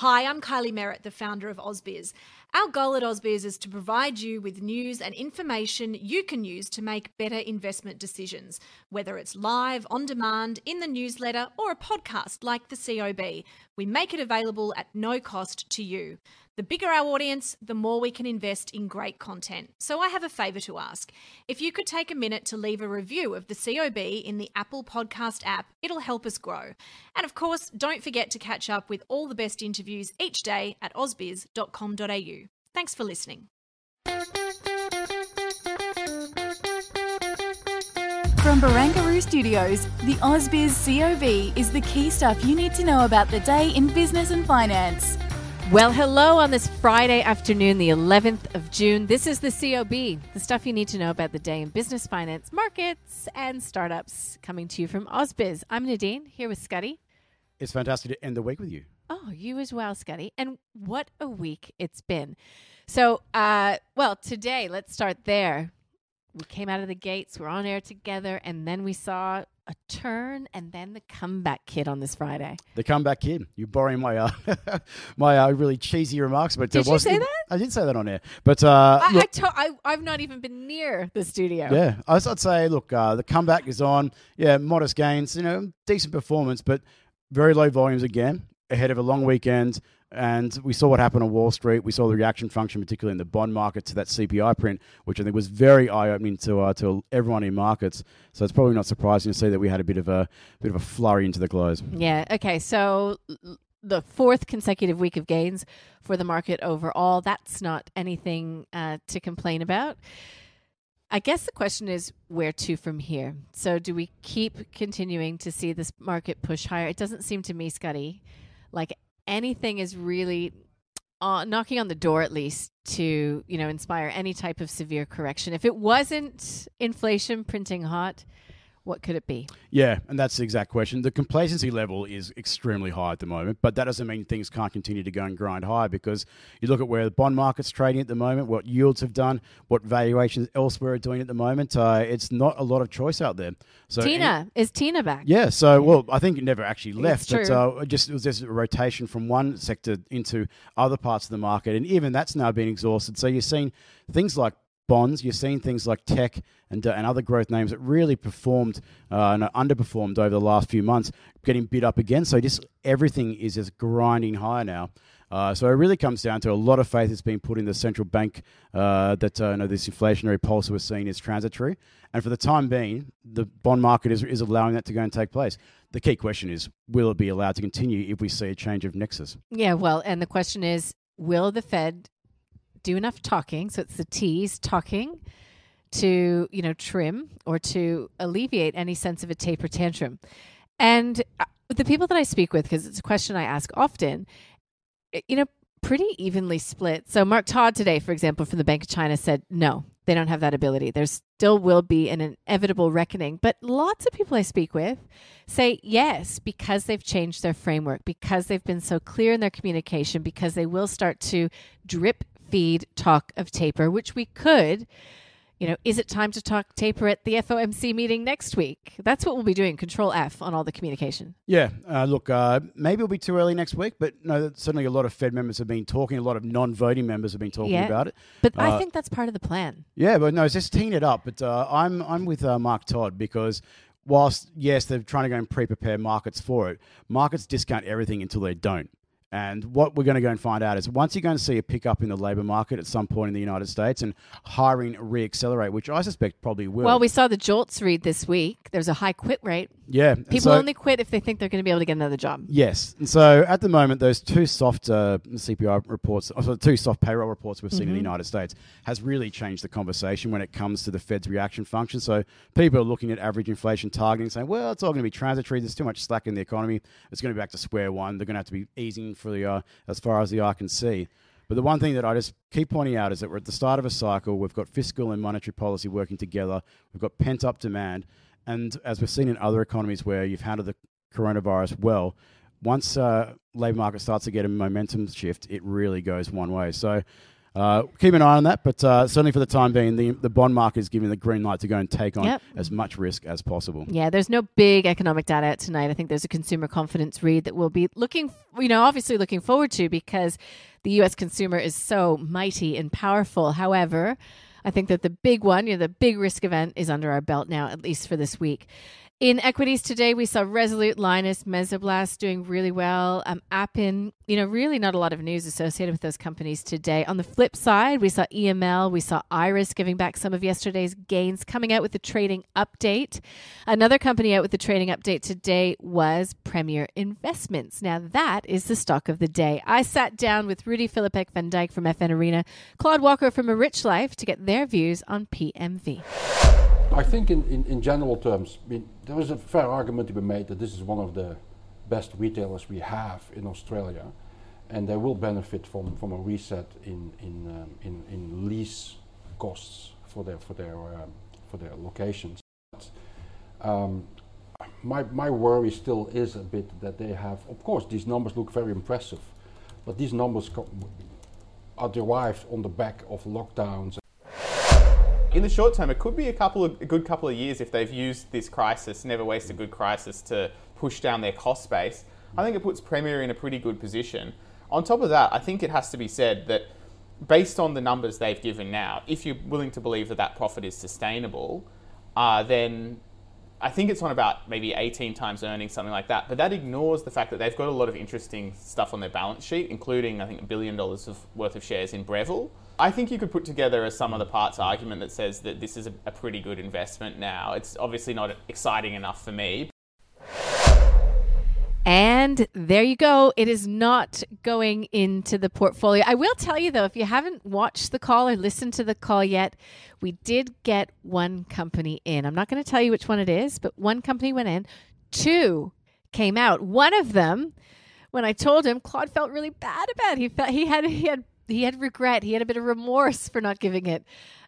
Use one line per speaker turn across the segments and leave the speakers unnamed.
Hi, I'm Kylie Merritt, the founder of AusBiz. Our goal at AusBiz is to provide you with news and information you can use to make better investment decisions, whether it's live, on demand, in the newsletter, or a podcast like the COB. We make it available at no cost to you. The bigger our audience, the more we can invest in great content. So I have a favour to ask. If you could take a minute to leave a review of the COB in the Apple Podcast app, it'll help us grow. And of course, don't forget to catch up with all the best interviews each day at ausbiz.com.au. Thanks for listening.
From Barangaroo Studios, the AusBiz COB is the key stuff you need to know about the day in business and finance.
Well, hello on this Friday afternoon, the 11th of June. This is the COB, the stuff you need to know about the day in business, finance, markets, and startups, coming to you from AusBiz. I'm Nadine, here with Scotty.
It's fantastic to end the week with you.
Oh, you as well, Scotty. And what a week it's been. So, uh, well, today, let's start there. We came out of the gates, we're on air together, and then we saw a turn and then the comeback kid on this Friday.
The comeback kid. You're borrowing my uh, my uh, really cheesy remarks, but
Did
uh,
you
was-
say that?
I did say that on air, but uh,
I, I
look,
to- I, I've not even been near the studio.
yeah, I, I'd say, look, uh, the comeback is on. Yeah, modest gains, you know, decent performance, but very low volumes again ahead of a long weekend. And we saw what happened on Wall Street. We saw the reaction function, particularly in the bond market, to that CPI print, which I think was very eye-opening to uh, to everyone in markets. So it's probably not surprising to see that we had a bit of a bit of a flurry into the close.
Yeah. Okay. So the fourth consecutive week of gains for the market overall. That's not anything uh, to complain about. I guess the question is where to from here. So do we keep continuing to see this market push higher? It doesn't seem to me, Scotty, like anything is really uh, knocking on the door at least to you know inspire any type of severe correction. If it wasn't inflation printing hot, what could it be?
Yeah, and that's the exact question. The complacency level is extremely high at the moment, but that doesn't mean things can't continue to go and grind high because you look at where the bond market's trading at the moment, what yields have done, what valuations elsewhere are doing at the moment. Uh, it's not a lot of choice out there. So
Tina is Tina back?
yeah, so well, I think it never actually left, but uh, just it was just a rotation from one sector into other parts of the market, and even that's now been exhausted. So you're seeing things like bonds, you're seeing things like tech and uh, and other growth names that really performed uh, and underperformed over the last few months, getting bid up again. So just everything is just grinding higher now. Uh, so it really comes down to a lot of faith that's been put in the central bank uh, that uh, you know, this inflationary pulse we're seeing is transitory. And for the time being, the bond market is, is allowing that to go and take place. The key question is, will it be allowed to continue if we see a change of nexus?
Yeah, well, and the question is will the Fed do enough talking? So it's the T's talking to, you know, trim or to alleviate any sense of a taper tantrum. And uh, the people that I speak with, because it's a question I ask often, you know, pretty evenly split. So Mark Todd today, for example, from the Bank of China said, no, they don't have that ability. There still will be an inevitable reckoning. But lots of people I speak with say yes, because they've changed their framework, because they've been so clear in their communication, because they will start to drip feed talk of taper, which we could. You know, is it time to talk taper at the FOMC meeting next week? That's what we'll be doing. Control F on all the communication.
Yeah, uh, look, uh, maybe it'll be too early next week, but no, certainly a lot of Fed members have been talking. A lot of non-voting members have been talking
Yeah.
about it.
But I
Uh,
think that's part of the plan.
Yeah, but no, just teeing it up. But uh, I'm I'm with uh, Mark Todd because whilst yes, they're trying to go and pre-prepare markets for it, markets discount everything until they don't. And what we're going to go and find out is once you're going to see a pickup in the labour market at some point in the United States and hiring reaccelerate, which I suspect probably will.
Well, we saw the JOLTS read this week. There's a high quit rate.
yeah,
People
so-
only quit if they think they're going to be able to get another job.
Yes. And so at the moment, those two soft uh, CPI reports, or sorry, two soft payroll reports we've seen in the United States has really changed the conversation when it comes to the Fed's reaction function. So people are looking at average inflation targeting, saying, well, it's all going to be transitory. There's too much slack in the economy. It's going to be back to square one. They're going to have to be easing for the as far as the eye can see. But the one thing that I just keep pointing out is that we're at the start of a cycle. We've got fiscal and monetary policy working together. We've got pent up demand. And as we've seen in other economies where you've handled the coronavirus well, once uh, labour market starts to get a momentum shift, it really goes one way. So uh, keep an eye on that. But uh, certainly for the time being, the, the bond market is giving the green light to go and take on
Yep.
as much risk as possible.
Yeah, there's no big economic data out tonight. I think there's a consumer confidence read that we'll be looking, you know, obviously looking forward to because the U.S. consumer is so mighty and powerful. However, I think that the big one, you know, the big risk event is under our belt now, at least for this week. In equities today, we saw Resolute, Lynas, Mesoblast doing really well. Um, Appen, you know, really not a lot of news associated with those companies today. On the flip side, we saw EML, we saw Iris giving back some of yesterday's gains, coming out with the trading update. Another company out with the trading update today was Premier Investments. Now, that is the stock of the day. I sat down with Rudi Filapek-Vandyck from FN Arena, Claude Walker from A Rich Life to get their views on PMV.
I think in, in, in general terms, I mean, there is a fair argument to be made that this is one of the best retailers we have in Australia, and they will benefit from, from a reset in, in, um, in, in lease costs for their, for their, um, for their locations. But, um, my, my worry still is a bit that they have, of course, these numbers look very impressive, but these numbers are derived on the back of lockdowns
In the short term, it could be a couple of a good couple of years if they've used this crisis, never waste a good crisis, to push down their cost base. I think it puts Premier in a pretty good position. On top of that, I think it has to be said that based on the numbers they've given now, if you're willing to believe that that profit is sustainable, uh, then I think it's on about maybe 18 times earnings, something like that. But that ignores the fact that they've got a lot of interesting stuff on their balance sheet, including, I think, a billion dollars of worth of shares in Breville. I think you could put together a sum of the parts argument that says that this is a, a pretty good investment now. It's obviously not exciting enough for me,
And there you go. It is not going into the portfolio. I will tell you though, if you haven't watched the call or listened to the call yet, we did get one company in. I'm not going to tell you which one it is, but one company went in. Two came out. One of them, when I told him, Claude felt really bad about. It. He felt he had he had he had regret. He had a bit of remorse for not giving it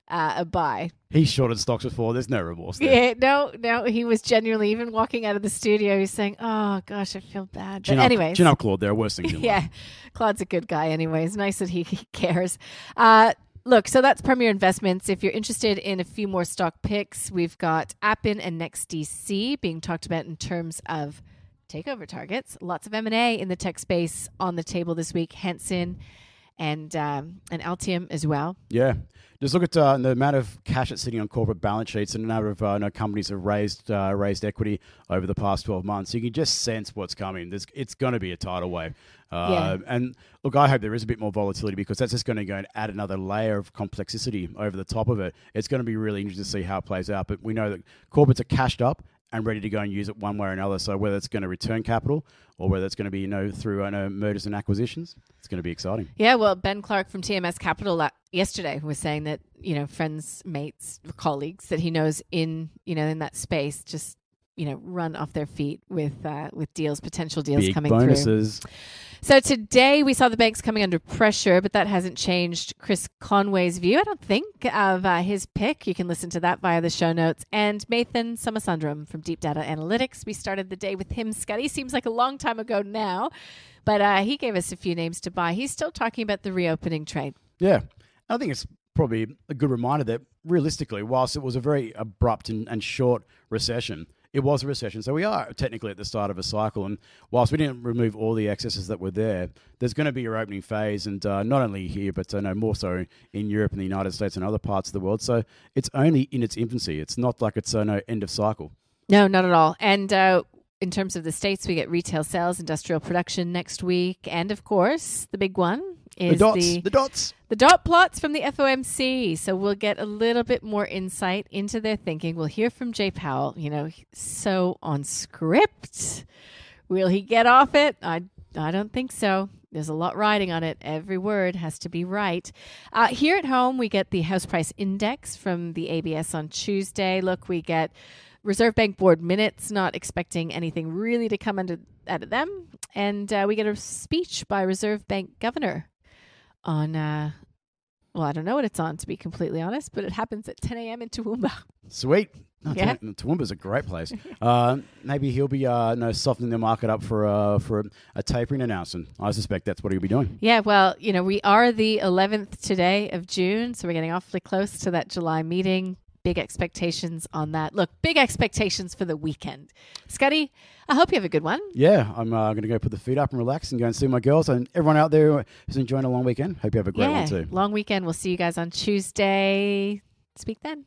uh, a buy.
He's shorted stocks before. There's no remorse there.
Yeah, no, no, he was genuinely even walking out of the studio. He's saying, "Oh gosh, I feel bad." But
Chin up,
anyways,
chin up, Claude. There are worse things in life.
yeah, Claude's a good guy. Anyways, nice that he, he cares. Uh, look, so that's Premier Investments. If you're interested in a few more stock picks, we've got Appen and NextDC being talked about in terms of takeover targets. Lots of M and A in the tech space on the table this week. Hansen and um, and Altium as well.
Yeah. Just look at uh, the amount of cash that's sitting on corporate balance sheets and the number of uh, you know, companies that have raised uh, raised equity over the past 12 months. You can just sense what's coming. There's, it's going to be a tidal wave. Uh,
Yeah.
And look, I hope there is a bit more volatility because that's just going to go and add another layer of complexity over the top of it. It's going to be really interesting to see how it plays out. But we know that corporates are cashed up and ready to go and use it one way or another. So whether it's going to return capital or whether it's going to be you know through you know, mergers and acquisitions, it's going to be exciting.
Yeah, well, Ben Clark from TMS Capital yesterday was saying that you know friends, mates, colleagues that he knows in you know in that space just you know run off their feet with uh, with deals, potential deals
Big
coming through.
bonuses.
So today we saw the banks coming under pressure, but that hasn't changed Chris Conway's view. I don't think of uh, his pick. You can listen to that via the show notes. And Nathan Somasundaram from Deep Data Analytics. We started the day with him. Scotty seems like a long time ago now, but uh, he gave us a few names to buy. He's still talking about the reopening trade.
Yeah. I think it's probably a good reminder that realistically, whilst it was a very abrupt and, and short recession, it was a recession. So we are technically at the start of a cycle. And whilst we didn't remove all the excesses that were there, there's going to be a opening phase. And uh, not only here, but uh, no, more so in Europe and the United States and other parts of the world. So it's only in its infancy. It's not like it's uh, no end of cycle.
No, not at all. And uh, in terms of the states, we get retail sales, industrial production next week, and of course, the big one
The dots.
the
the dots.
the dot plots from the FOMC. So we'll get a little bit more insight into their thinking. We'll hear from Jay Powell, you know, so on script. Will he get off it? I I don't think so. There's a lot riding on it. Every word has to be right. Uh, here at home, we get the house price index from the ABS on Tuesday. Look, we get Reserve Bank board minutes, not expecting anything really to come under, out of them. And uh, we get a speech by Reserve Bank Governor on uh well i don't know what it's on to be completely honest but it happens at 10 a.m in toowoomba
Sweet. No,
Yeah.
Toowoomba- Toowoomba's a great place. uh, maybe he'll be uh, no softening the market up for uh, for a, a tapering announcement. I suspect that's what he'll be doing.
yeah well you know we are the 11th today of june so we're getting awfully close to that july meeting big expectations on that. Look big expectations for the weekend. Scotty i hope you have a good one.
Yeah, I'm uh, going to go put the feet up and relax and go and see my girls and everyone out there who's enjoying a long weekend. Hope you have a great
yeah
one too.
long weekend. We'll see you guys on tuesday. Speak then